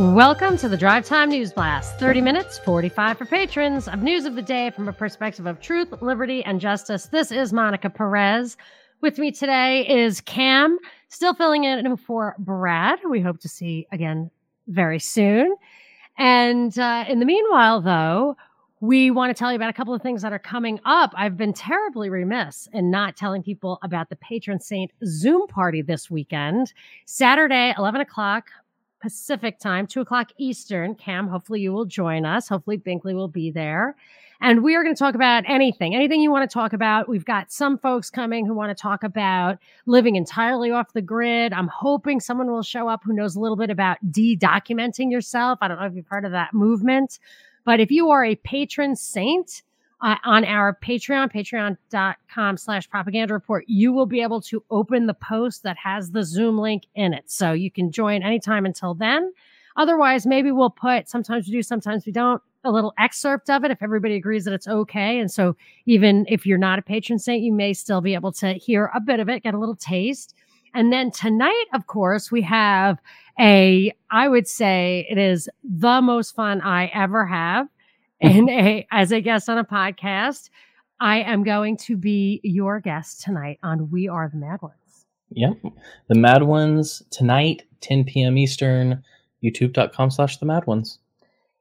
Welcome to the Drive Time News Blast. 30 minutes, 45 for patrons of news of the day from a perspective of truth, liberty, and justice. This is Monica Perez. With me today is Cam, still filling in for Brad. We hope to see again very soon. And uh, in the meanwhile, though, we want to tell you about a couple of things that are coming up. I've been terribly remiss in not telling people about the patron saint Zoom party this weekend, Saturday, 11 o'clock Pacific time, two o'clock Eastern. Cam, hopefully you will join us. Hopefully Binkley will be there. And we are going to talk about anything, anything you want to talk about. We've got some folks coming who want to talk about living entirely off the grid. I'm hoping someone will show up who knows a little bit about de documenting yourself. I don't know if you've heard of that movement, but if you are a patron saint, uh, on our Patreon, patreon.com slash propaganda report, you will be able to open the post that has the Zoom link in it. So you can join anytime until then. Otherwise, maybe we'll put, sometimes we do, sometimes we don't, a little excerpt of it if everybody agrees that it's okay. And so even if you're not a patron saint, you may still be able to hear a bit of it, get a little taste. And then tonight, of course, we have a, I would say it is the most fun I ever have and a, as a guest on a podcast. I am going to be your guest tonight on We Are the Mad Ones. Yep. The Mad Ones tonight, 10 p.m. Eastern, youtube.com slash the Mad Ones.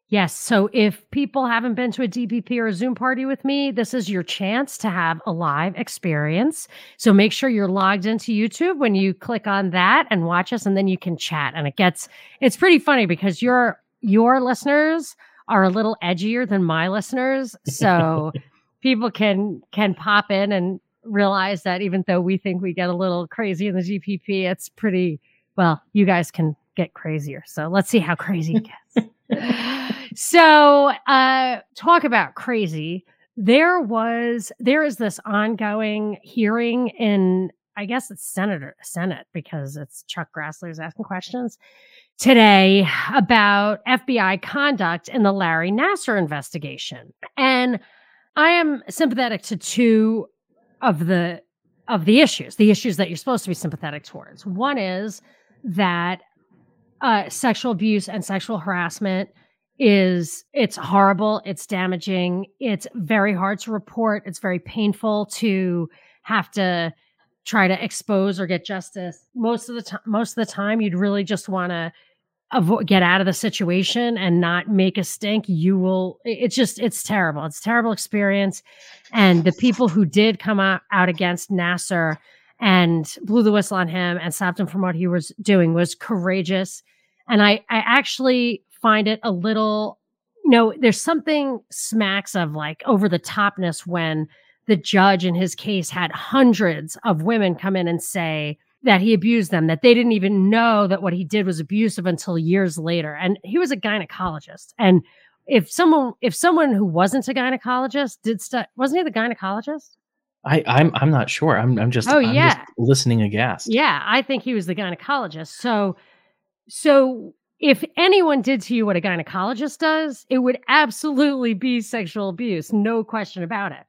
Yes. So if people haven't been to a DPP or a Zoom party with me, this is your chance to have a live experience. So make sure you're logged into YouTube when you click on that and watch us and then you can chat. And it gets, it's pretty funny because your, your listeners are a little edgier than my listeners. So people can can pop in and realize that even though we think we get a little crazy in the GPP, it's pretty well, you guys can get crazier. So let's see how crazy it gets. so uh talk about crazy. There was there is this ongoing hearing in I guess it's Senator Senate because it's Chuck Grassley's asking questions today about FBI conduct in the Larry Nassar investigation. And I am sympathetic to two of the of the issues, the issues that you're supposed to be sympathetic towards. One is that uh, sexual abuse and sexual harassment is it's horrible, it's damaging, it's very hard to report, it's very painful to have to try to expose or get justice. Most of the time, most of the time, you'd really just want to avoid, get out of the situation and not make a stink, you will. It's just it's terrible. It's terrible experience, and the people who did come out, out against Nassar and blew the whistle on him and stopped him from what he was doing was courageous. And I I actually find it a little. You know, there's something smacks of like over the topness when the judge in his case had hundreds of women come in and say, that he abused them, that they didn't even know that what he did was abusive until years later. And he was a gynecologist. And if someone if someone who wasn't a gynecologist did stuff wasn't he the gynecologist? I, I'm I'm not sure. I'm I'm just oh I'm yeah just listening aghast. Yeah, I think he was the gynecologist. So so if anyone did to you what a gynecologist does, it would absolutely be sexual abuse, no question about it.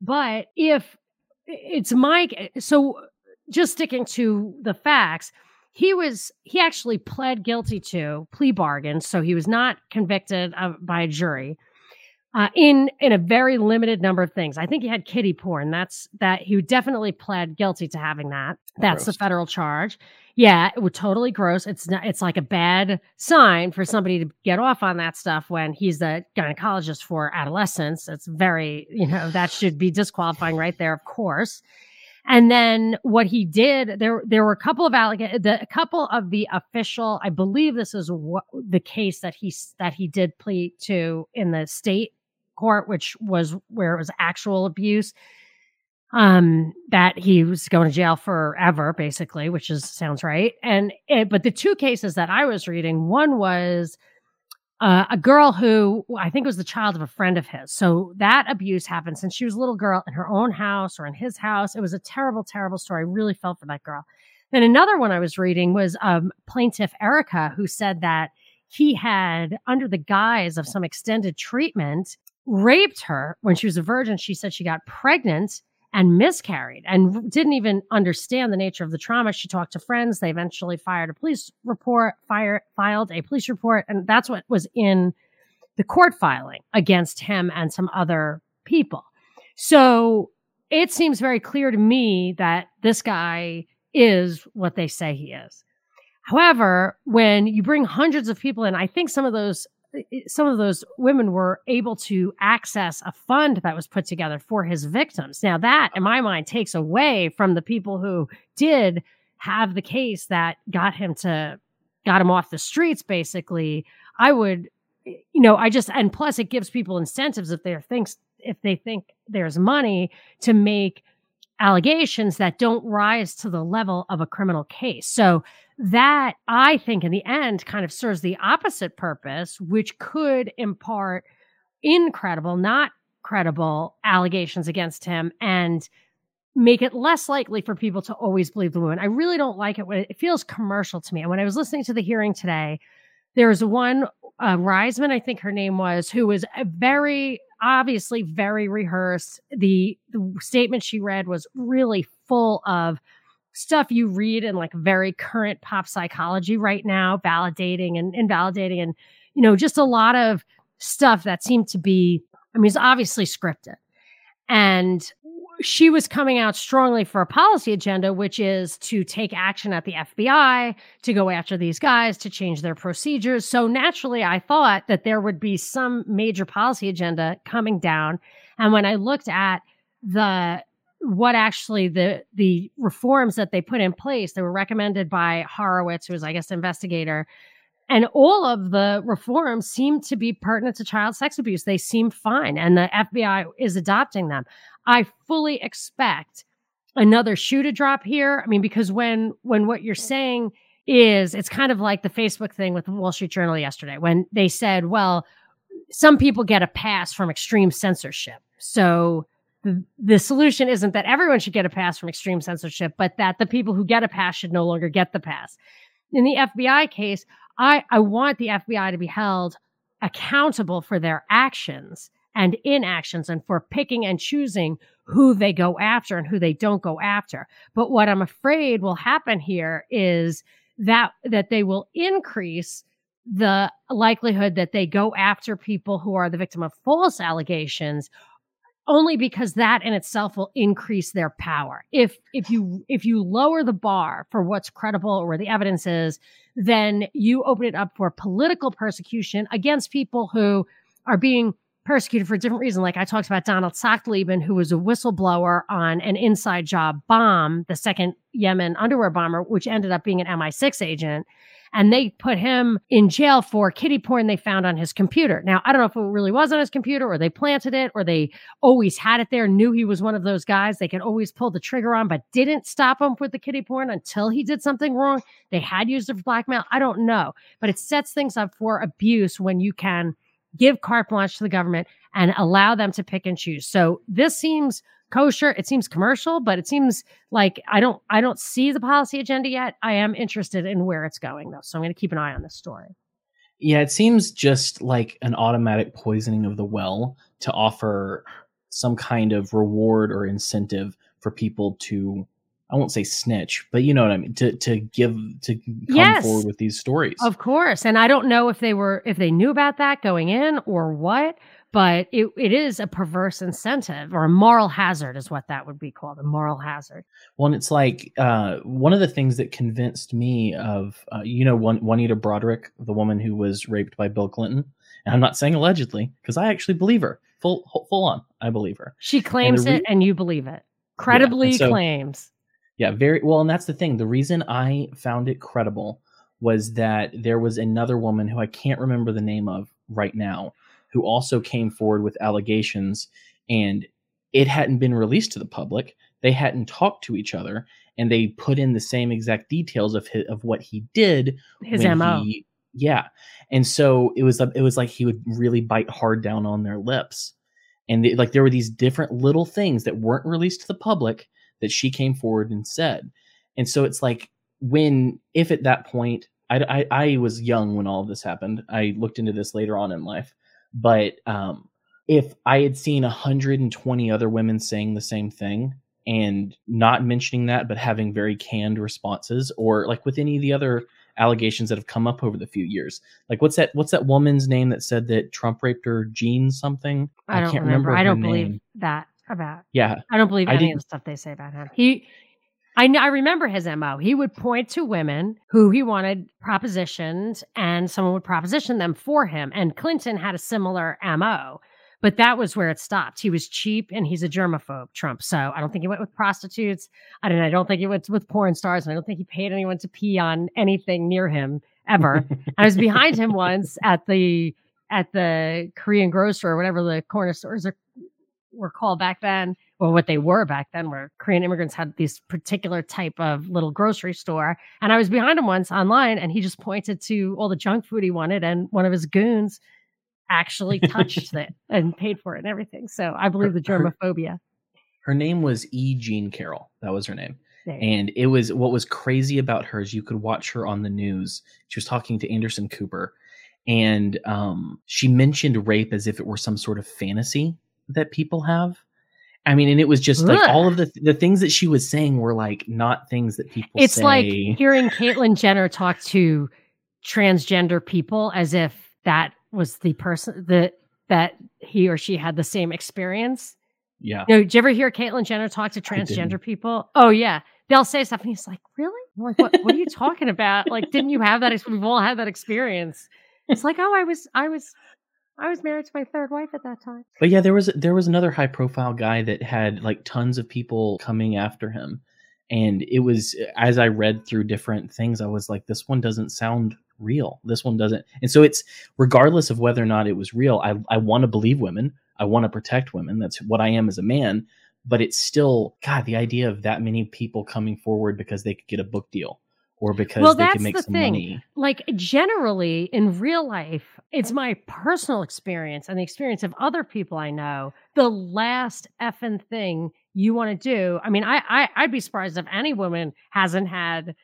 But if it's my so just sticking to the facts, he was he actually pled guilty to plea bargain, so he was not convicted of, by a jury. Uh, in in a very limited number of things. I think he had kitty porn. That's that he definitely pled guilty to having that. That's gross. the federal charge. Yeah, it would totally gross. It's not. It's like a bad sign for somebody to get off on that stuff when he's the gynecologist for adolescents. It's very you know that should be disqualifying right there, of course. And then what he did, there there were a couple of allegations, the a couple of the official, I believe this is what the case that he that he did plead to in the state court, which was where it was actual abuse. Um, that he was going to jail forever, basically, which is sounds right. And it, but the two cases that I was reading, one was uh, a girl who I think was the child of a friend of his. So that abuse happened since she was a little girl in her own house or in his house. It was a terrible, terrible story. I really felt for that girl. Then another one I was reading was um, plaintiff Erica, who said that he had, under the guise of some extended treatment, raped her when she was a virgin. She said she got pregnant and miscarried and didn't even understand the nature of the trauma. She talked to friends. They eventually fired a police report, fire, filed a police report. And that's what was in the court filing against him and some other people. So it seems very clear to me that this guy is what they say he is. However, when you bring hundreds of people in, I think some of those some of those women were able to access a fund that was put together for his victims. Now, that, in my mind, takes away from the people who did have the case that got him to got him off the streets. Basically, I would, you know, I just and plus it gives people incentives if they thinks if they think there's money to make allegations that don't rise to the level of a criminal case. So that I think in the end kind of serves the opposite purpose, which could impart incredible, not credible allegations against him and make it less likely for people to always believe the woman. I really don't like it when it feels commercial to me. And when I was listening to the hearing today, there was one uh, Raisman, I think her name was, who was very obviously very rehearsed. The, the statement she read was really full of stuff you read in like very current pop psychology right now, validating and invalidating, and you know, just a lot of stuff that seemed to be, I mean, it's obviously scripted. And she was coming out strongly for a policy agenda, which is to take action at the FBI, to go after these guys, to change their procedures. So naturally, I thought that there would be some major policy agenda coming down. And when I looked at the what actually the the reforms that they put in place they were recommended by Horowitz, who was I guess investigator, and all of the reforms seem to be pertinent to child sex abuse. They seem fine, and the FBI is adopting them. I fully expect another shoe to drop here. I mean, because when when what you're saying is it's kind of like the Facebook thing with the Wall Street Journal yesterday when they said, well, some people get a pass from extreme censorship. So the, solution isn't that everyone should get a pass from extreme censorship, but that the people who get a pass should no longer get the pass. In the FBI case, I, I want the FBI to be held accountable for their actions and inactions and for picking and choosing who they go after and who they don't go after. But what I'm afraid will happen here is that that they will increase the likelihood that they go after people who are the victim of false allegations only because that in itself will increase their power. If if you if you lower the bar for what's credible or where the evidence is, then you open it up for political persecution against people who are being persecuted for a different reason. Like I talked about Donald Sachtleben, who was a whistleblower on an inside job bomb, the second Yemen underwear bomber, which ended up being an MI6 agent and they put him in jail for kitty porn they found on his computer. Now, I don't know if it really was on his computer or they planted it or they always had it there, knew he was one of those guys they could always pull the trigger on, but didn't stop him with the kitty porn until he did something wrong. They had used it for blackmail. I don't know, but it sets things up for abuse when you can give carte blanche to the government and allow them to pick and choose. So this seems kosher. It seems commercial, but it seems like I don't I don't see the policy agenda yet. I am interested in where it's going though. So I'm going to keep an eye on this story. Yeah, it seems just like an automatic poisoning of the well to offer some kind of reward or incentive for people to I won't say snitch, but you know what I mean, to to give to come yes, forward with these stories. Of course. And I don't know if they were if they knew about that going in or what, but it, it is a perverse incentive or a moral hazard is what that would be called a moral hazard. Well and it's like uh, one of the things that convinced me of uh, you know juanita Broaddrick the woman who was raped by bill clinton? And i'm not saying allegedly because i actually believe her. Full full on i believe her. She claims re- it and you believe it. Credibly yeah, so, claims. Yeah very well and that's the thing. The reason i found it credible was that there was another woman who i can't remember the name of right now who also came forward with allegations and it hadn't been released to the public. They hadn't talked to each other and they put in the same exact details of his, of what he did. His MO. He, yeah. And so it was it was like he would really bite hard down on their lips. And they, like there were these different little things that weren't released to the public that she came forward and said. And so it's like when if at that point I, I, I was young when all of this happened. I looked into this later on in life but um, if I had seen 120 other women saying the same thing, and not mentioning that, but having very canned responses, or like with any of the other allegations that have come up over the few years. Like what's that? What's that woman's name that said that Trump raped her? Jean something. I, don't can't remember. remember. I don't believe that about. Yeah, I don't believe I any of the stuff they say about him. He, I know, I remember his mo. He would point to women who he wanted propositioned, and someone would proposition them for him. And Clinton had a similar mo, but that was where it stopped. He was cheap, and he's a germaphobe, Trump. So I don't think he went with prostitutes. I don't. I don't think he went with porn stars, and I don't think he paid anyone to pee on anything near him ever. I was behind him once at the at the Korean grocery or whatever the corner stores are, were called back then, or what they were back then, where Korean immigrants had this particular type of little grocery store. And I was behind him once online, and he just pointed to all the junk food he wanted, and one of his goons actually touched it and paid for it and everything. So I believe the Her- her- germophobia. her name was E. Jean Carroll. That was her name. And it was what was crazy about her is you could watch her on the news. She was talking to Anderson Cooper, and um, she mentioned rape as if it were some sort of fantasy that people have. I mean, and it was just like all of the the things that she was saying were like not things that people. it's say. like hearing Caitlyn Jenner talk to transgender people as if that was the person that that he or she had the same experience. yeah, No, did you ever hear Caitlyn Jenner talk to transgender people? Oh yeah, they'll say stuff, and he's like, "Really? I'm like, what? What are you talking about? Like, didn't you have that? ex- We've all had that experience." It's like, "Oh, I was, I was, I was married to my third wife at that time." but yeah, there was there was another high profile guy that had like tons of people coming after him, and it was as I read through different things, I was like, this one doesn't sound real. This one doesn't, and so it's regardless of whether or not it was real. I I want to believe women. I want to protect women. That's what I am as a man. But it's still God. The idea of that many people coming forward because they could get a book deal or because Well, they could make the some thing. money. like generally in real life, it's my personal experience and the experience of other people I know. The last effing thing you want to do. I mean, I, I I'd be surprised if any woman hasn't had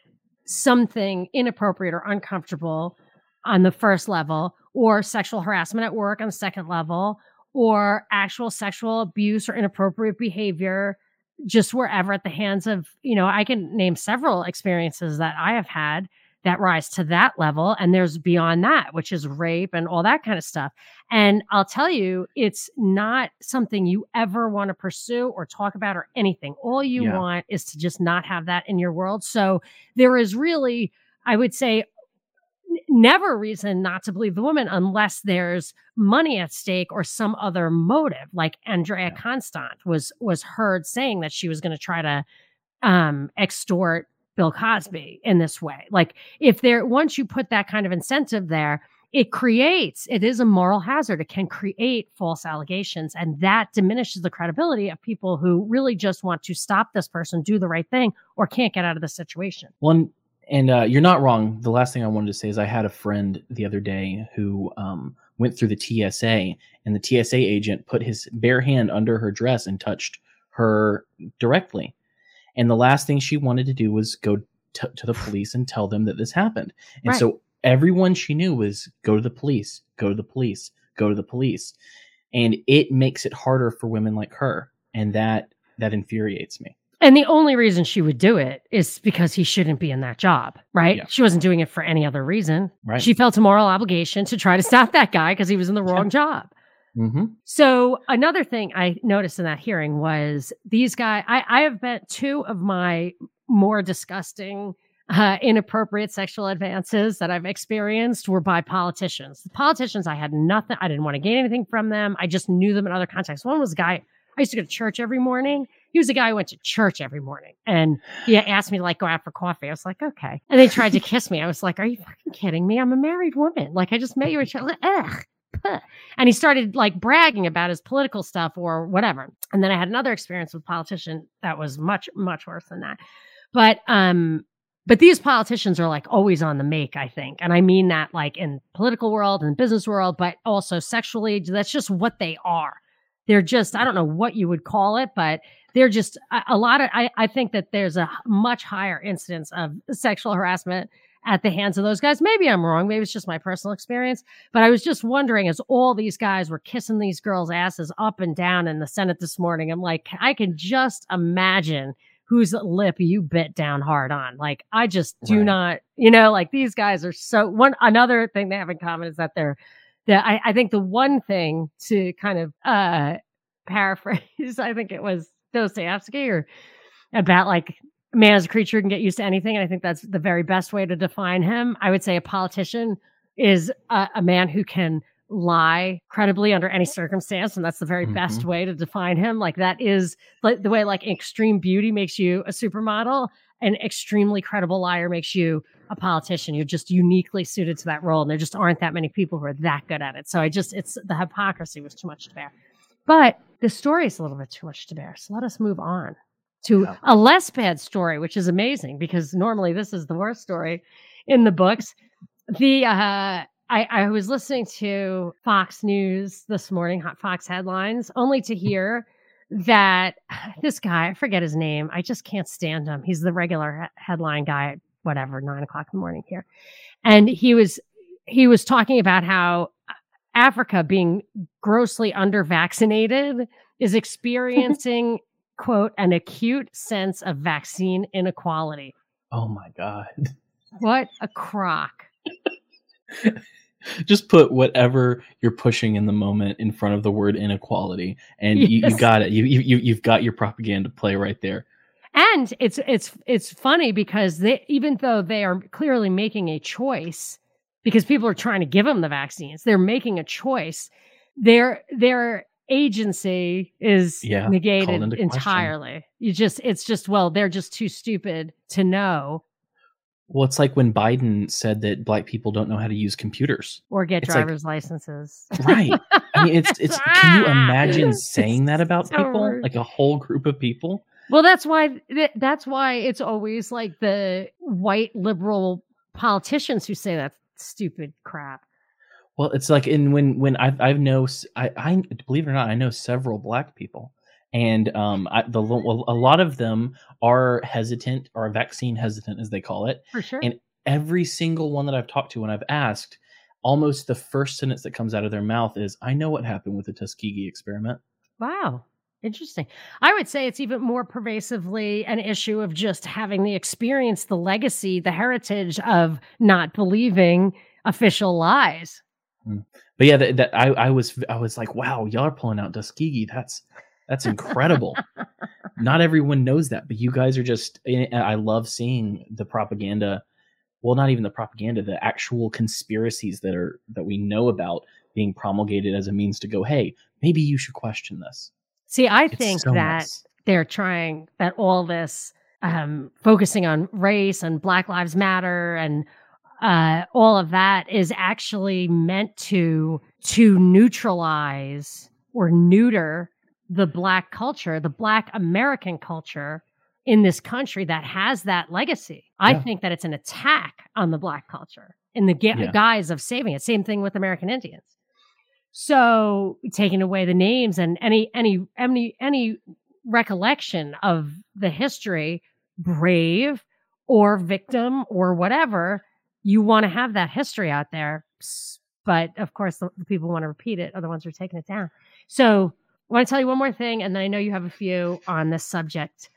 something inappropriate or uncomfortable on the first level, or sexual harassment at work on the second level, or actual sexual abuse or inappropriate behavior just wherever at the hands of, you know, I can name several experiences that I have had that rise to that level. And there's beyond that, which is rape and all that kind of stuff. And I'll tell you, it's not something you ever want to pursue or talk about or anything. All you Yeah. want is to just not have that in your world. So there is really, I would say, never reason not to believe the woman unless there's money at stake or some other motive like andrea Yeah. Constand was was heard saying that she was going to try to um extort bill cosby in this way like if there once you put that kind of incentive there it creates it is a moral hazard it can create false allegations and that diminishes the credibility of people who really just want to stop this person do the right thing or can't get out of the situation One and uh, you're not wrong. The last thing I wanted to say is I had a friend the other day who um, went through the TSA, and the TSA agent put his bare hand under her dress and touched her directly. And the last thing she wanted to do was go t- to the police and tell them that this happened. And Right. so everyone she knew was go to the police, go to the police, go to the police. And it makes it harder for women like her. And that that infuriates me. And the only reason she would do it is because he shouldn't be in that job, right? Yeah. She wasn't doing it for any other reason. Right. She felt a moral obligation to try to stop that guy because he was in the wrong job. Mm-hmm. So another thing I noticed in that hearing was these guys. I, I have met two of my more disgusting, uh, inappropriate sexual advances that I've experienced were by politicians. The politicians, I had nothing. I didn't want to gain anything from them. I just knew them in other contexts. One was a guy. I used to go to church every morning. He was a guy who went to church every morning, and he asked me to like go out for coffee. I was like, okay. And they tried to kiss me. I was like, are you fucking kidding me? I'm a married woman. Like I just met you at church. Ugh. And he started like bragging about his political stuff or whatever. And then I had another experience with politician that was much, much worse than that. But um, but these politicians are like always on the make, I think. And I mean that like in political world and business world, but also sexually. That's just what they are. They're just, I don't know what you would call it, but they're just a, a lot of I, I think that there's a much higher incidence of sexual harassment at the hands of those guys. Maybe I'm wrong. Maybe it's just my personal experience. But I was just wondering as all these guys were kissing these girls' asses up and down in the Senate this morning, I'm like, I can just imagine whose lip you bit down hard on. Like, I just do Right. not, you know, like these guys are so one another thing they have in common is that they're that I, I think the one thing to kind of uh paraphrase, I think it was Dostoevsky or about like man as a creature can get used to anything. And I think that's the very best way to define him. I would say a politician is a, a man who can lie credibly under any circumstance. And that's the very best mm-hmm. way to define him. Like that is like the way like extreme beauty makes you a supermodel. An extremely credible liar makes you a politician. You're just uniquely suited to that role. And there just aren't that many people who are that good at it. So I just, it's the hypocrisy was too much to bear. But the story is a little bit too much to bear. So let us move on to Yeah. a less bad story, which is amazing because normally this is the worst story in the books. The uh, I, I was listening to Fox News this morning, Hot Fox headlines, only to hear that this guy, I forget his name, I just can't stand him. He's the regular he- headline guy at whatever, nine o'clock in the morning here. And he was he was talking about how Africa being grossly under vaccinated is experiencing quote an acute sense of vaccine inequality. Oh my god. What a crock. Just put whatever you're pushing in the moment in front of the word inequality, and you, you got it. You, you you- you've got your propaganda play right there. And it's it's it's funny because they even though they are clearly making a choice because people are trying to give them the vaccines, they're making a choice. Their their agency is Yeah, negated into question. entirely. You just it's just well, they're just too stupid to know Well, it's like when Biden said that black people don't know how to use computers. or get It's like- driver's licenses. Right. I mean, it's it's. Can you imagine saying that about So people, rude. like a whole group of people? Well, that's why that's why it's always like the white liberal politicians who say that stupid crap. Well, it's like in when when I I know I I believe it or not I know several black people, and um I, the a lot of them are hesitant or vaccine hesitant as they call it. For sure. And every single one that I've talked to when I've asked, almost the first sentence that comes out of their mouth is, "I know what happened with the Tuskegee experiment." Wow. Interesting. I would say it's even more pervasively an issue of just having the experience, the legacy, the heritage of not believing official lies. Mm. But yeah, that, that I I was I was like, "Wow, y'all are pulling out Tuskegee. That's that's incredible." not everyone knows that, but you guys are just. Eh, eh, I love seeing the propaganda. Well, not even the propaganda, the actual conspiracies that are that we know about being promulgated as a means to go, hey, maybe you should question this. See, I It's think so that nuts. they're trying that all this um, focusing on race and Black Lives Matter and uh, all of that is actually meant to to neutralize or neuter the black culture, the black American culture in this country that has that legacy. I Yeah. think that it's an attack on the black culture in the gu- Yeah. guise of saving it. Same thing with American Indians. So taking away the names and any any any any recollection of the history, brave or victim or whatever, you want to have that history out there. But of course, the, the people who want to repeat it are the ones who are taking it down. So I want to tell you one more thing, and then I know you have a few on this subject.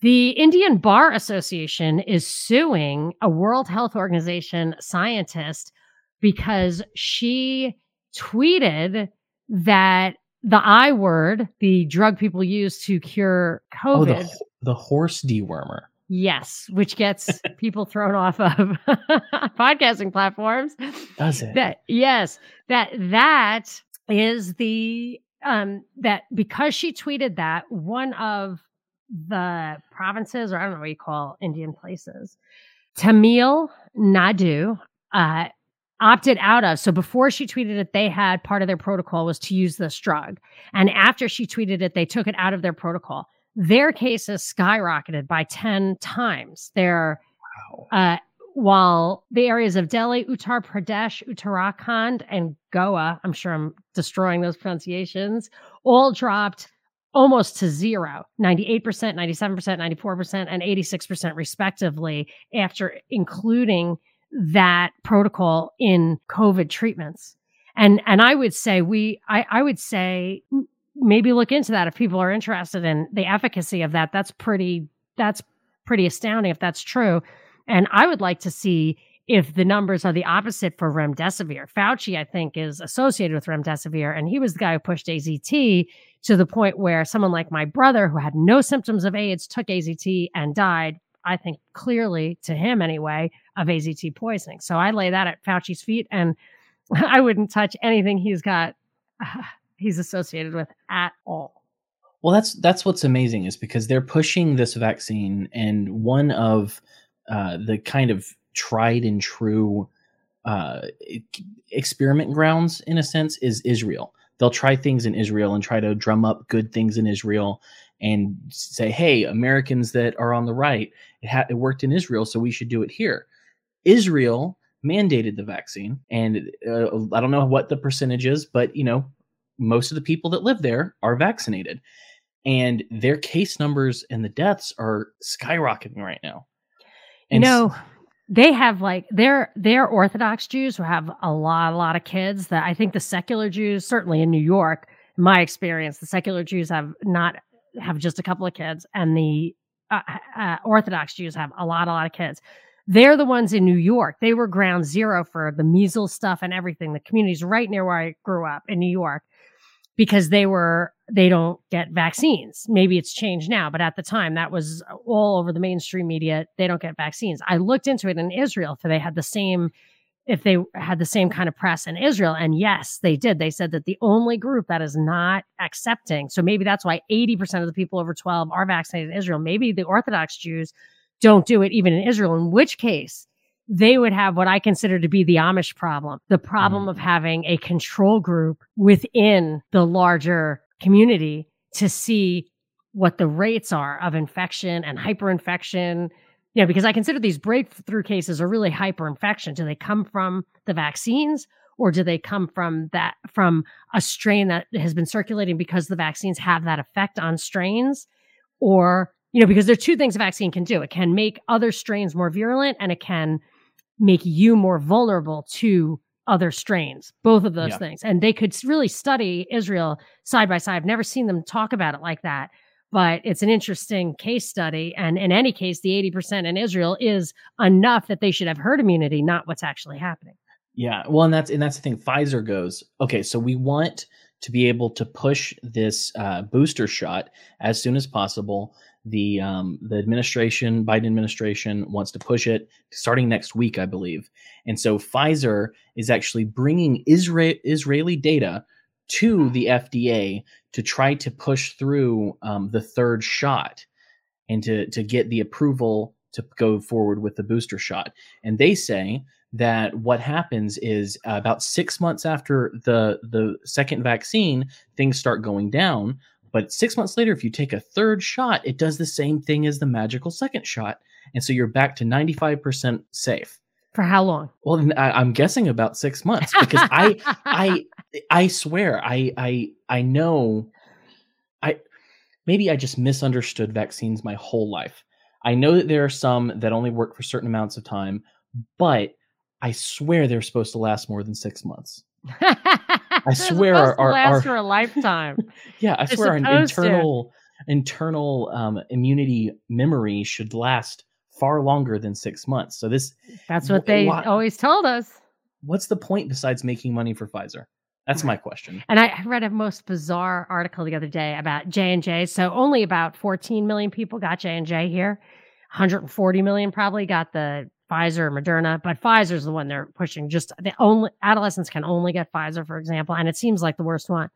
The Indian Bar Association is suing a World Health Organization scientist because she tweeted that the I word, the drug people use to cure Oh, the COVID, the horse dewormer. Yes, which gets people thrown off of podcasting platforms. Does it? That yes, that that is the um that because she tweeted that one of the provinces or I don't know what you call Indian places, Tamil Nadu, uh, opted out of. So before she tweeted it, they had part of their protocol was to use this drug, and after she tweeted it, they took it out of their protocol. Their cases skyrocketed by ten times. Their Wow. uh, while the areas of Delhi, Uttar Pradesh, Uttarakhand, and Goa, I'm sure I'm destroying those pronunciations, all dropped almost to zero 98%, 97%, 94%, and 86% respectively after including that protocol in COVID treatments. And and I would say we I, I would say maybe look into that if people are interested in the efficacy of that. That's pretty that's pretty astounding if that's true. And I would like to see if the numbers are the opposite for remdesivir. Fauci, I think, is associated with remdesivir, and he was the guy who pushed AZT to the point where someone like my brother, who had no symptoms of AIDS, took AZT and died. I think clearly to him anyway of AZT poisoning. So I lay that at Fauci's feet, and I wouldn't touch anything he's got. He's associated with at all. Well, that's that's what's amazing is because they're pushing this vaccine, and one of uh, the kind of tried and true uh, experiment grounds, in a sense, is Israel. They'll try things in Israel and try to drum up good things in Israel and say, "Hey, Americans that are on the right, it, ha- it worked in Israel, so we should do it here." Israel mandated the vaccine, and uh, I don't know what the percentage is, but you know, most of the people that live there are vaccinated, and their case numbers and the deaths are skyrocketing right now. And you know, they have like their their Orthodox Jews who have a lot a lot of kids. That I think the secular Jews, certainly in New York, in my experience, the secular Jews have not have just a couple of kids, and the uh, uh, Orthodox Jews have a lot a lot of kids. They're the ones in New York. They were ground zero for the measles stuff and everything. The communities right near where I grew up in New York because they were they don't get vaccines. Maybe it's changed now, but at the time that was all over the mainstream media. They don't get vaccines. I looked into it in Israel if they had the same if they had the same kind of press in Israel and yes, they did. They said that the only group that is not accepting. So maybe that's why 80% of the people over 12 are vaccinated in Israel. Maybe the Orthodox Jews don't do it even in Israel, in which case they would have what I consider to be the Amish problem the problem mm. of having a control group within the larger community to see what the rates are of infection and hyperinfection. You know, because I consider these breakthrough cases are really hyperinfection. Do they come from the vaccines or do they come from that from a strain that has been circulating because the vaccines have that effect on strains or you know because there are two things a vaccine can do it can make other strains more virulent and it can make you more vulnerable to other strains, both of those yeah. things. And they could really study Israel side by side. I've never seen them talk about it like that, but it's an interesting case study. And in any case, the 80% in Israel is enough that they should have herd immunity, not what's actually happening. Yeah. Well, and that's and that's the thing. Pfizer goes, okay, so we want to be able to push this uh, booster shot as soon as possible the um, the administration, Biden administration, wants to push it starting next week, I believe. And so Pfizer is actually bringing Israel Israeli data to the FDA to try to push through um, the third shot and to to get the approval to go forward with the booster shot. And they say that what happens is uh, about six months after the the second vaccine, things start going down but six months later, if you take a third shot, it does the same thing as the magical second shot. And so you're back to 95% safe. For how long? Well, I, am guessing about six months because I, I, I swear, I, I, I know, I, maybe I just misunderstood vaccines my whole life. I know that there are some that only work for certain amounts of time, but I swear they're supposed to last more than six months. I swear our, our, our for a lifetime. yeah, I swear our internal to. internal um, immunity memory should last far longer than six months. So this that's what they always told us. What's the point besides making money for Pfizer? That's my question. And I read a most bizarre article the other day about J and J. So only about 14 million people got J and J here. 140 million probably got the Pfizer, or Moderna, but Pfizer's the one they're pushing. Just the only adolescents can only get Pfizer, for example, and it seems like the worst one.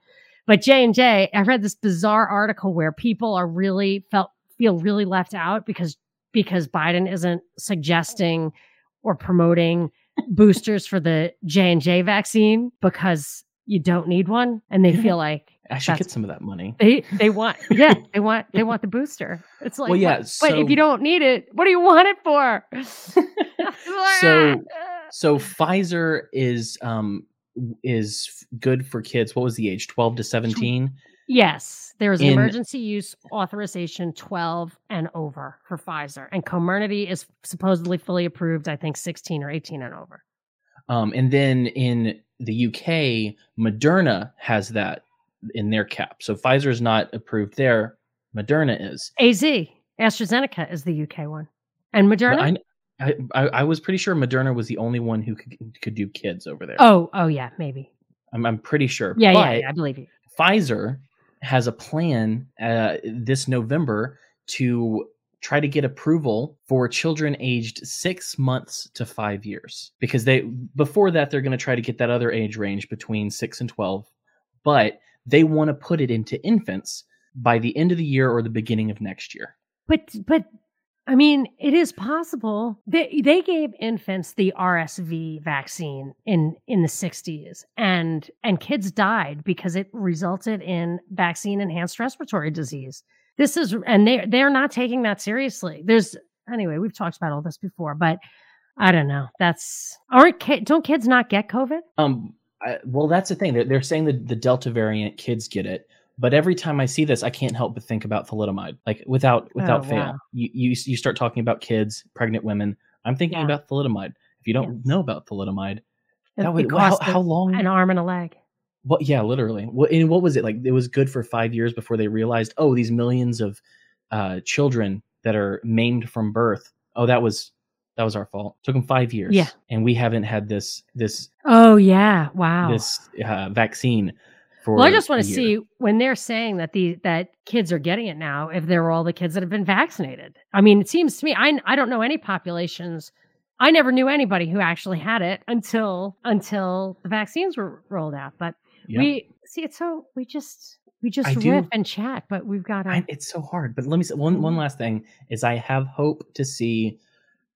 But J and J, I read this bizarre article where people are really felt feel really left out because because Biden isn't suggesting or promoting boosters for the J and J vaccine because you don't need one, and they feel like I should get some of that money. They they want yeah they want they want the booster. It's like well yeah. What, so, but if you don't need it, what do you want it for? so so Pfizer is um is good for kids. What was the age? Twelve to seventeen. Yes, there is In- emergency use authorization 12 and over for Pfizer, and Comirnaty is supposedly fully approved. I think 16 or 18 and over. Um, and then in the UK, Moderna has that in their cap. So Pfizer is not approved there. Moderna is. AZ, AstraZeneca is the UK one, and Moderna. I, I, I was pretty sure Moderna was the only one who could, could do kids over there. oh, oh yeah, maybe. I'm, I'm pretty sure. Yeah, yeah, yeah, I believe you. Pfizer has a plan uh, this November to try to get approval for children aged six months to five years because they before that they're going to try to get that other age range between six and 12 but they want to put it into infants by the end of the year or the beginning of next year But but I mean, it is possible. They they gave infants the RSV vaccine in in the 60s and and kids died because it resulted in vaccine enhanced respiratory disease. This is and they they're not taking that seriously. There's anyway, we've talked about all this before, but I don't know. That's aren't ki- don't kids not get COVID? Um, I, well, that's the thing. They're, they're saying that the Delta variant kids get it, but every time I see this, I can't help but think about thalidomide. Like without without Oh, fail, wow. you, you you start talking about kids, pregnant women. I'm thinking Yeah. about thalidomide. If you don't Yes. know about thalidomide, It, that would how, cost how long? an arm and a leg. What? Yeah, literally. What? And what was it like? It was good for five years before they realized, oh, these millions of uh, children that are maimed from birth. Oh, that was that was our fault. took them five years. Yeah. and we haven't had this this Oh yeah, wow. this uh, vaccine for. Well, I just want to see when they're saying that the that kids are getting it now, if they're all the kids that have been vaccinated. I mean, it seems to me I I don't know any populations. I never knew anybody who actually had it until until the vaccines were rolled out. But Yeah. we see it's so we just we just I do- and chat, but we've got to. I, it's so hard. But let me say one one Mhm. last thing is I have hope to see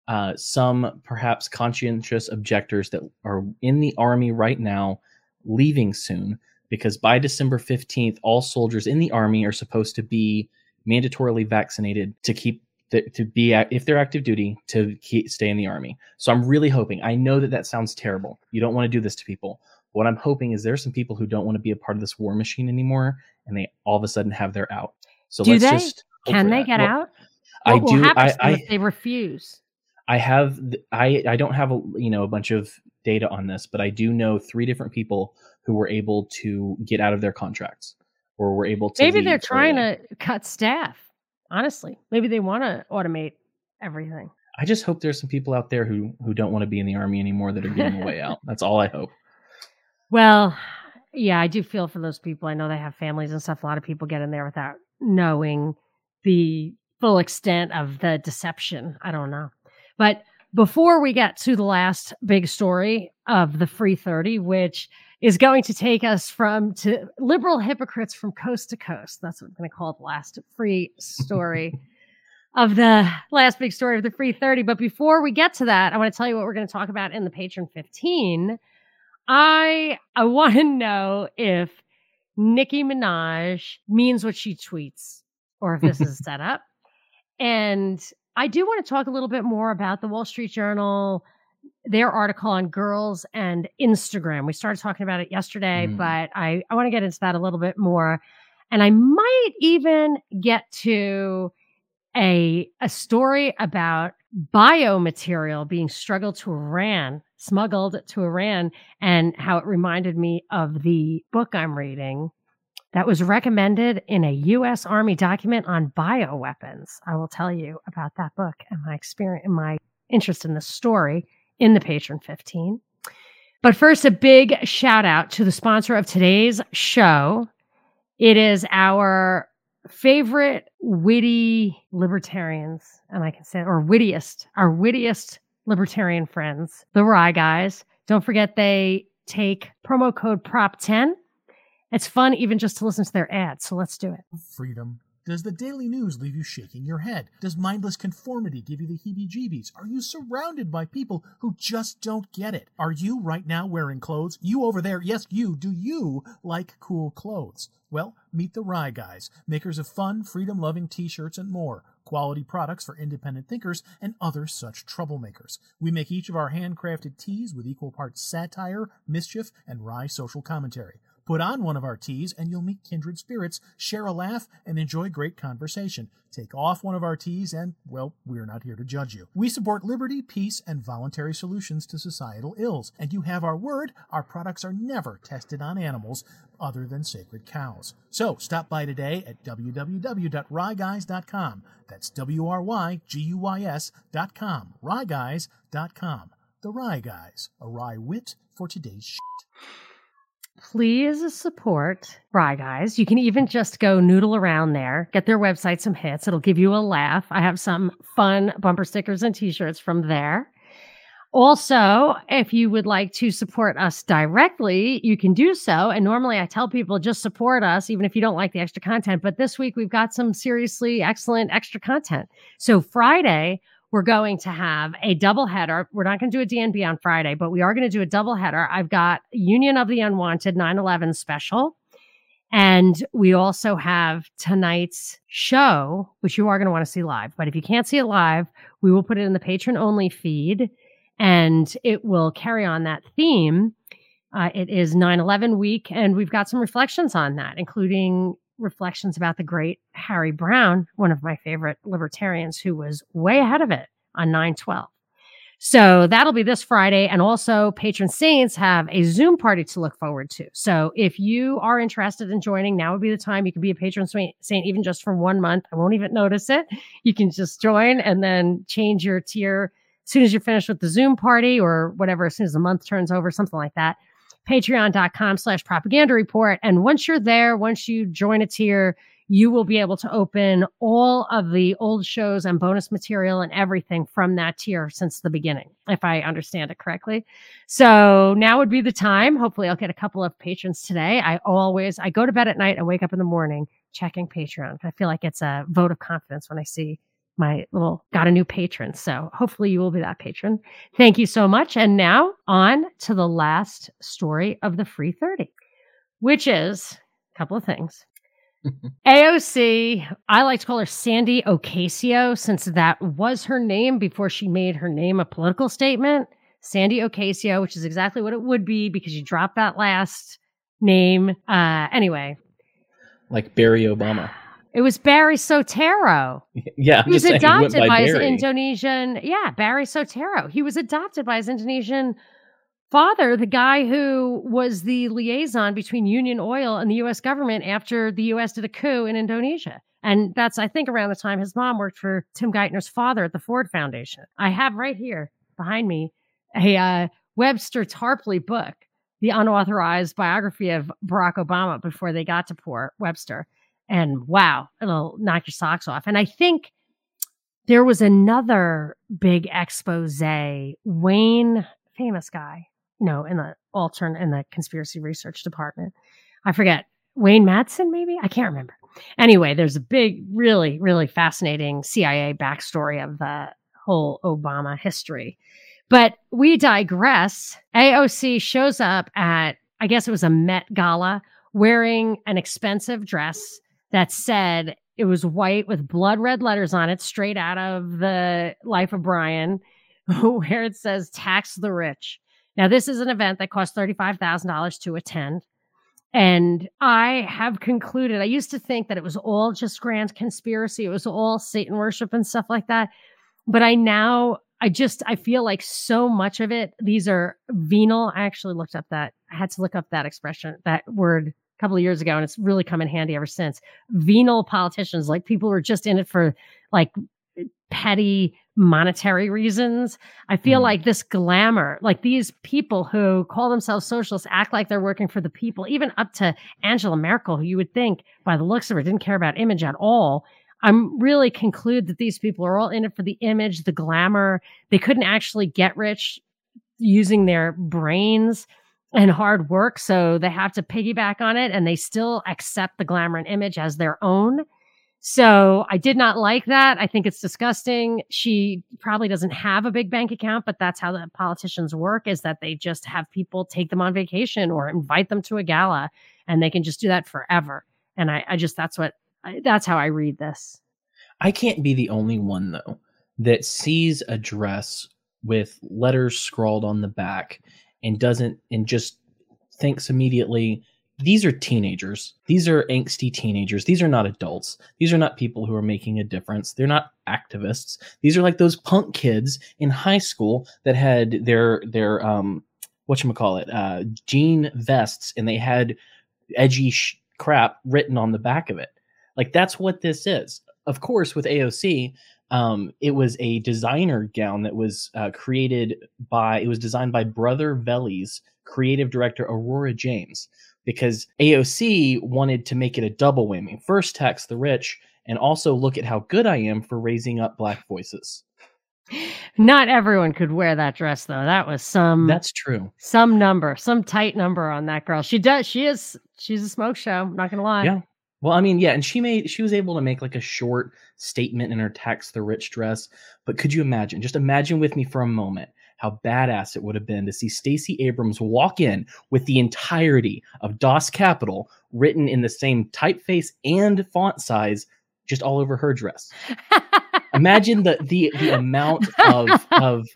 uh, some perhaps conscientious objectors that are in the army right now leaving soon because by December fifteenth, all soldiers in the army are supposed to be mandatorily vaccinated to keep the, to be if they're active duty to keep, stay in the army. So I'm really hoping. I know that that sounds terrible. You don't want to do this to people. What I'm hoping is there's some people who don't want to be a part of this war machine anymore, and they all of a sudden have their out. So Do let's they? just Can they that. get Well, out? I What will do. I, I if they refuse? I have I I don't have a you know a bunch of data on this, but I do know three different people who were able to get out of their contracts or were able to. Maybe they're trying early. to cut staff. Honestly, maybe they want to automate everything. I just hope there's some people out there who who don't want to be in the army anymore that are getting a way out. That's all I hope. Well, yeah, I do feel for those people. I know they have families and stuff. A lot of people get in there without knowing the full extent of the deception. I don't know. But before we get to the last big story of the free 30, which is going to take us from to liberal hypocrites from coast to coast. That's what I'm going to call the last free story of the last big story of the free 30. But before we get to that, I want to tell you what we're going to talk about in the patron 15. I I want to know if Nicki Minaj means what she tweets or if this is set up. And I do want to talk a little bit more about the Wall Street Journal, their article on girls and Instagram. We started talking about it yesterday, Mm. but I, I want to get into that a little bit more. And I might even get to a a story about biomaterial being struggled to Iran, smuggled to Iran, and how it reminded me of the book I'm reading that was recommended in a U.S. Army document on bioweapons. I will tell you about that book and my experience and my interest in the story in the Patron 15. But first, a big shout out to the sponsor of today's show. It is our favorite witty libertarians, and I can say, or wittiest, our wittiest libertarian friends, the Wry Guys. Don't forget they take promo code PROP10. It's fun even just to listen to their ads, so let's do it. freedom? Does the daily news leave you shaking your head? Does mindless conformity give you the heebie jeebies? Are you surrounded by people who just don't get it? Are you right now wearing clothes? You over there, yes, you, do you like cool clothes? Well, meet the Wry Guys, makers of fun, freedom loving t shirts and more. Quality products for independent thinkers and other such troublemakers. We make each of our handcrafted tees with equal parts satire, mischief, and wry social commentary. Put on one of our tees and you'll meet kindred spirits, share a laugh, and enjoy great conversation. Take off one of our tees and, well, we're not here to judge you. We support liberty, peace, and voluntary solutions to societal ills. And you have our word, our products are never tested on animals other than sacred cows. So stop by today at www.wryguys.com. That's W R Y G U Y S.com. Wryguys.com. The Wry Guys, a wry wit for today's shit. Please support Wry Guys. You can even just go noodle around there, get their website some hits. It'll give you a laugh. I have some fun bumper stickers and t shirts from there. Also, if you would like to support us directly, you can do so. And normally I tell people just support us, even if you don't like the extra content. But this week we've got some seriously excellent extra content. So Friday, we're going to have a double header. We're not going to do a DNB on Friday, but we are going to do a double header. I've got Union of the Unwanted 9 11 special. And we also have tonight's show, which you are going to want to see live. But if you can't see it live, we will put it in the patron only feed and it will carry on that theme. Uh, it is 9 11 week, and we've got some reflections on that, including reflections about the great Harry Browne, one of my favorite libertarians who was way ahead of it on 912. So that'll be this Friday. And also, patron saints have a Zoom party to look forward to. So if you are interested in joining, now would be the time. You can be a patron saint, even just for one month. I won't even notice it. You can just join and then change your tier as soon as you're finished with the Zoom party or whatever, as soon as the month turns over, something like that patreon.com slash propaganda report. And once you're there, once you join a tier, you will be able to open all of the old shows and bonus material and everything from that tier since the beginning, if I understand it correctly. So now would be the time. Hopefully I'll get a couple of patrons today. I always, I go to bed at night, and wake up in the morning checking Patreon. I feel like it's a vote of confidence when I see my little got a new patron. So hopefully you will be that patron. Thank you so much. And now on to the last story of the free 30, which is a couple of things. AOC, I like to call her Sandy Ocasio since that was her name before she made her name a political statement. Sandy Ocasio, which is exactly what it would be because you dropped that last name. Uh, anyway. Like Barry Obama. It was Barry Soetoro. Yeah, I'm he was adopted he by, by his Indonesian. Yeah, Barry Soetoro. He was adopted by his Indonesian father, the guy who was the liaison between Union Oil and the U.S. government after the U.S. did a coup in Indonesia. And that's, I think, around the time his mom worked for Tim Geithner's father at the Ford Foundation. I have right here behind me a uh, Webster Tarpley book, the unauthorized biography of Barack Obama before they got to poor Webster and wow, it'll knock your socks off. And I think there was another big expose, Wayne, famous guy, you know, in the alternate in the conspiracy research department. I forget, Wayne Madsen, maybe? I can't remember. Anyway, there's a big, really, really fascinating CIA backstory of the whole Obama history. But we digress. AOC shows up at, I guess it was a Met Gala, wearing an expensive dress that said it was white with blood red letters on it, straight out of the Life of Brian, where it says tax the rich. Now, this is an event that cost $35,000 to attend. And I have concluded, I used to think that it was all just grand conspiracy, it was all Satan worship and stuff like that. But I now, I just, I feel like so much of it, these are venal. I actually looked up that, I had to look up that expression, that word couple of years ago, and it's really come in handy ever since. Venal politicians, like people who are just in it for like petty monetary reasons. I feel mm. like this glamour, like these people who call themselves socialists act like they're working for the people, even up to Angela Merkel, who you would think by the looks of her didn't care about image at all. I'm really conclude that these people are all in it for the image, the glamour. They couldn't actually get rich using their brains and hard work. So they have to piggyback on it and they still accept the glamour and image as their own. So I did not like that. I think it's disgusting. She probably doesn't have a big bank account, but that's how the politicians work is that they just have people take them on vacation or invite them to a gala and they can just do that forever. And I, I just, that's what, that's how I read this. I can't be the only one though that sees a dress with letters scrawled on the back and doesn't and just thinks immediately these are teenagers. These are angsty teenagers. These are not adults. These are not people who are making a difference. They're not activists. These are like those punk kids in high school that had their their um what you call it uh jean vests and they had edgy sh- crap written on the back of it. Like that's what this is. Of course, with AOC, um, it was a designer gown that was uh, created by. It was designed by Brother Vellies' creative director Aurora James because AOC wanted to make it a double whammy. First, tax the rich, and also look at how good I am for raising up black voices. Not everyone could wear that dress though. That was some That's true. some number, some tight number on that girl. She does she is she's a smoke show, not gonna lie. Yeah. Well, I mean, yeah, and she made she was able to make like a short statement in her tax the rich dress. But could you imagine? Just imagine with me for a moment how badass it would have been to see Stacey Abrams walk in with the entirety of Das Kapital written in the same typeface and font size just all over her dress. Imagine the the the amount of of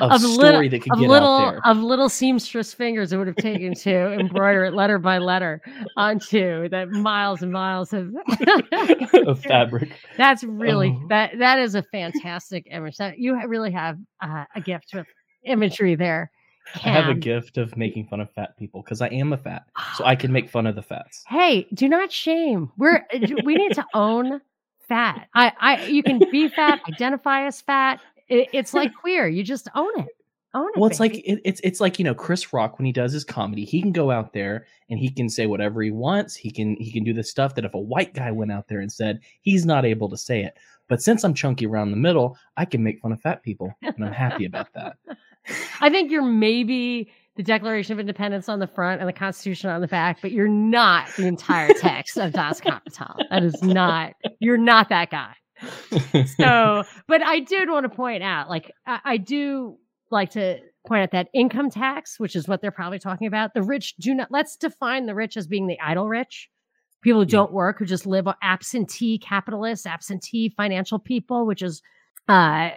of story little, that could get little out there. of little seamstress fingers it would have taken to embroider it letter by letter onto that miles and miles of of fabric. That's really Oh. that that is a fantastic image. That you really have uh, a gift with imagery there. I have a gift of making fun of fat people because I am a fat, so I can make fun of the fats. Hey, do not shame. We're we need to own fat. I I you can be fat, identify as fat. It, it's like queer. You just own it. Own it. Well, it's like it, it's it's like you know Chris Rock when he does his comedy, he can go out there and he can say whatever he wants. He can he can do the stuff that if a white guy went out there and said he's not able to say it. But since I'm chunky around the middle, I can make fun of fat people, and I'm happy about that. I think you're maybe the Declaration of Independence on the front and the Constitution on the back, but you're not the entire text of Das Kapital. That is not. You're not that guy. so but i did want to point out like I, I do like to point out that income tax which is what they're probably talking about the rich do not let's define the rich as being the idle rich people who don't work who just live absentee capitalists absentee financial people which is uh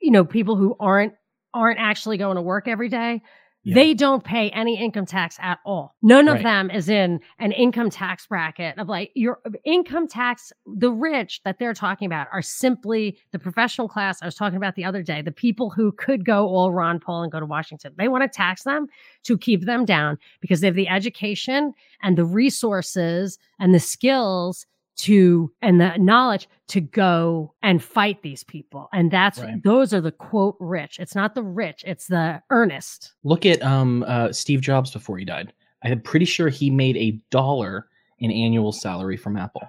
you know people who aren't aren't actually going to work every day Yeah. they don't pay any income tax at all. None of them is in an income tax bracket of like your uh, income tax. The rich that they're talking about are simply the professional class I was talking about the other day, the people who could go all Ron Paul and go to Washington. They want to tax them to keep them down because they have the education and the resources and the skills to and the knowledge to go and fight these people. And that's Right. those are the quote rich. It's not the rich, it's the earnest. Look at um uh, Steve Jobs before he died. I'm pretty sure he made a dollar in annual salary from Apple.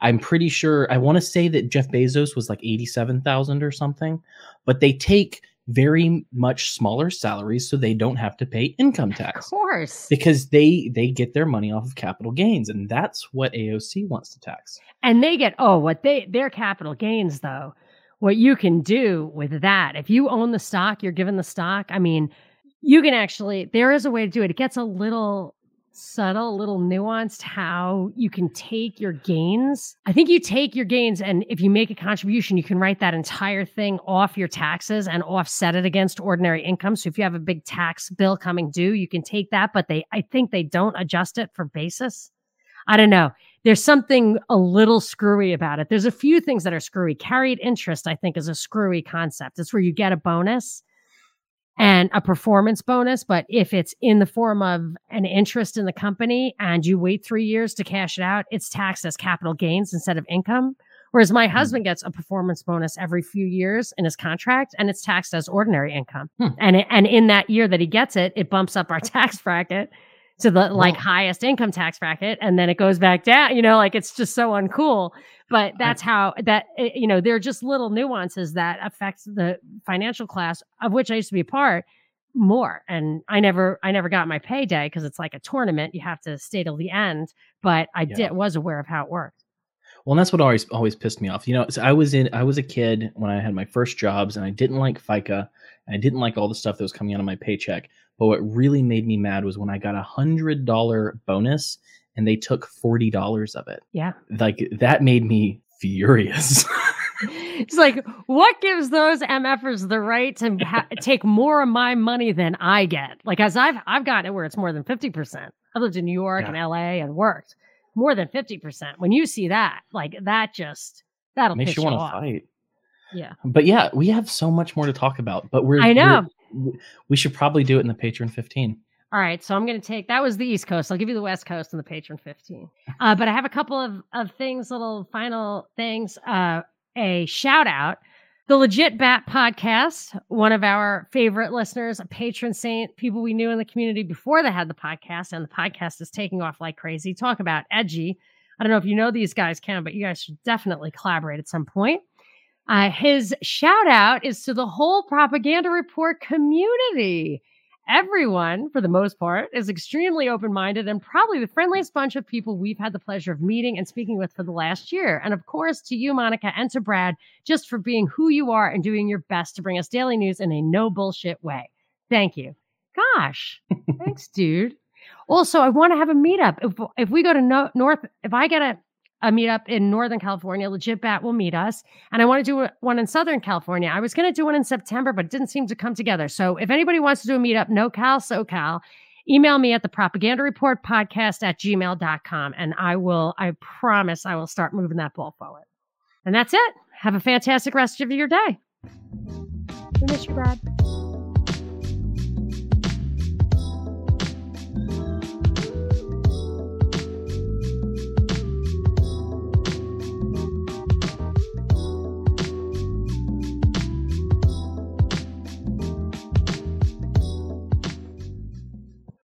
I'm pretty sure I want to say that Jeff Bezos was like 87,000 or something, but they take very much smaller salaries so they don't have to pay income tax. Of course. because they they get their money off of capital gains and that's what AOC wants to tax. And they get oh, what they their capital gains though. What you can do with that, if you own the stock, you're given the stock. I mean, you can actually there is a way to do it. It gets a little subtle, little nuanced how you can take your gains. I think you take your gains and if you make a contribution, you can write that entire thing off your taxes and offset it against ordinary income. So if you have a big tax bill coming due, you can take that, but they I think they don't adjust it for basis. I don't know. There's something a little screwy about it. There's a few things that are screwy. Carried interest, I think, is a screwy concept. It's where you get a bonus and a performance bonus, but if it's in the form of an interest in the company and you wait three years to cash it out, it's taxed as capital gains instead of income. Whereas my husband gets a performance bonus every few years in his contract and it's taxed as ordinary income. Hmm. And it, and in that year that he gets it, it bumps up our tax bracket to the like highest income tax bracket and then it goes back down, you know, like it's just so uncool. But that's how that eh, you know, there are just little nuances that affect the financial class of which I used to be a part more and i never i never got my payday because it's like a tournament you have to stay till the end but i Yeah. did was aware of how it worked Well, and that's what always always pissed me off. You know, so I was in I was a kid when I had my first jobs, and I didn't like FICA, and I didn't like all the stuff that was coming out of my paycheck. But what really made me mad was when I got a hundred dollar bonus, and they took forty dollars of it. yeah Like that made me furious. it's like, what gives those MFers the right to ha- take more of my money than I get? Like, as I've I've gotten it where it's more than fifty percent. I've lived in New York Yeah. and LA and worked more than fifty percent. When you see that, like that, just that'll Makes piss you want to fight. Yeah. But yeah, we have so much more to talk about. But we're I know. we're- we should probably do it in the Patreon 15. All right, so I'm going to take that was the East Coast. I'll give you the West Coast and the Patron 15. Uh, but I have a couple of of things, little final things. Uh, a shout out, the Legit Bat podcast. One of our favorite listeners, a patron saint, people we knew in the community before they had the podcast, and the podcast is taking off like crazy. Talk about edgy. I don't know if you know these guys, Ken, but you guys should definitely collaborate at some point. Uh, his shout out is to the whole propaganda report community everyone, for the most part, is extremely open minded and probably the friendliest bunch of people we've had the pleasure of meeting and speaking with for the last year. And of course, to you, Monica, and to Brad, just for being who you are and doing your best to bring us daily news in a no bullshit way. Thank you. Gosh, thanks, dude. Also, I want to have a meetup. If, if we go to no, North, if I get a, a meetup in Northern California, Legit Bat will meet us. And I want to do one in Southern California. I was going to do one in September, but it didn't seem to come together. So if anybody wants to do a meetup, no Cal, SoCal, email me at the propaganda report podcast at gmail.com. And I will, I promise I will start moving that ball forward. And that's it. Have a fantastic rest of your day. We miss you, Brad.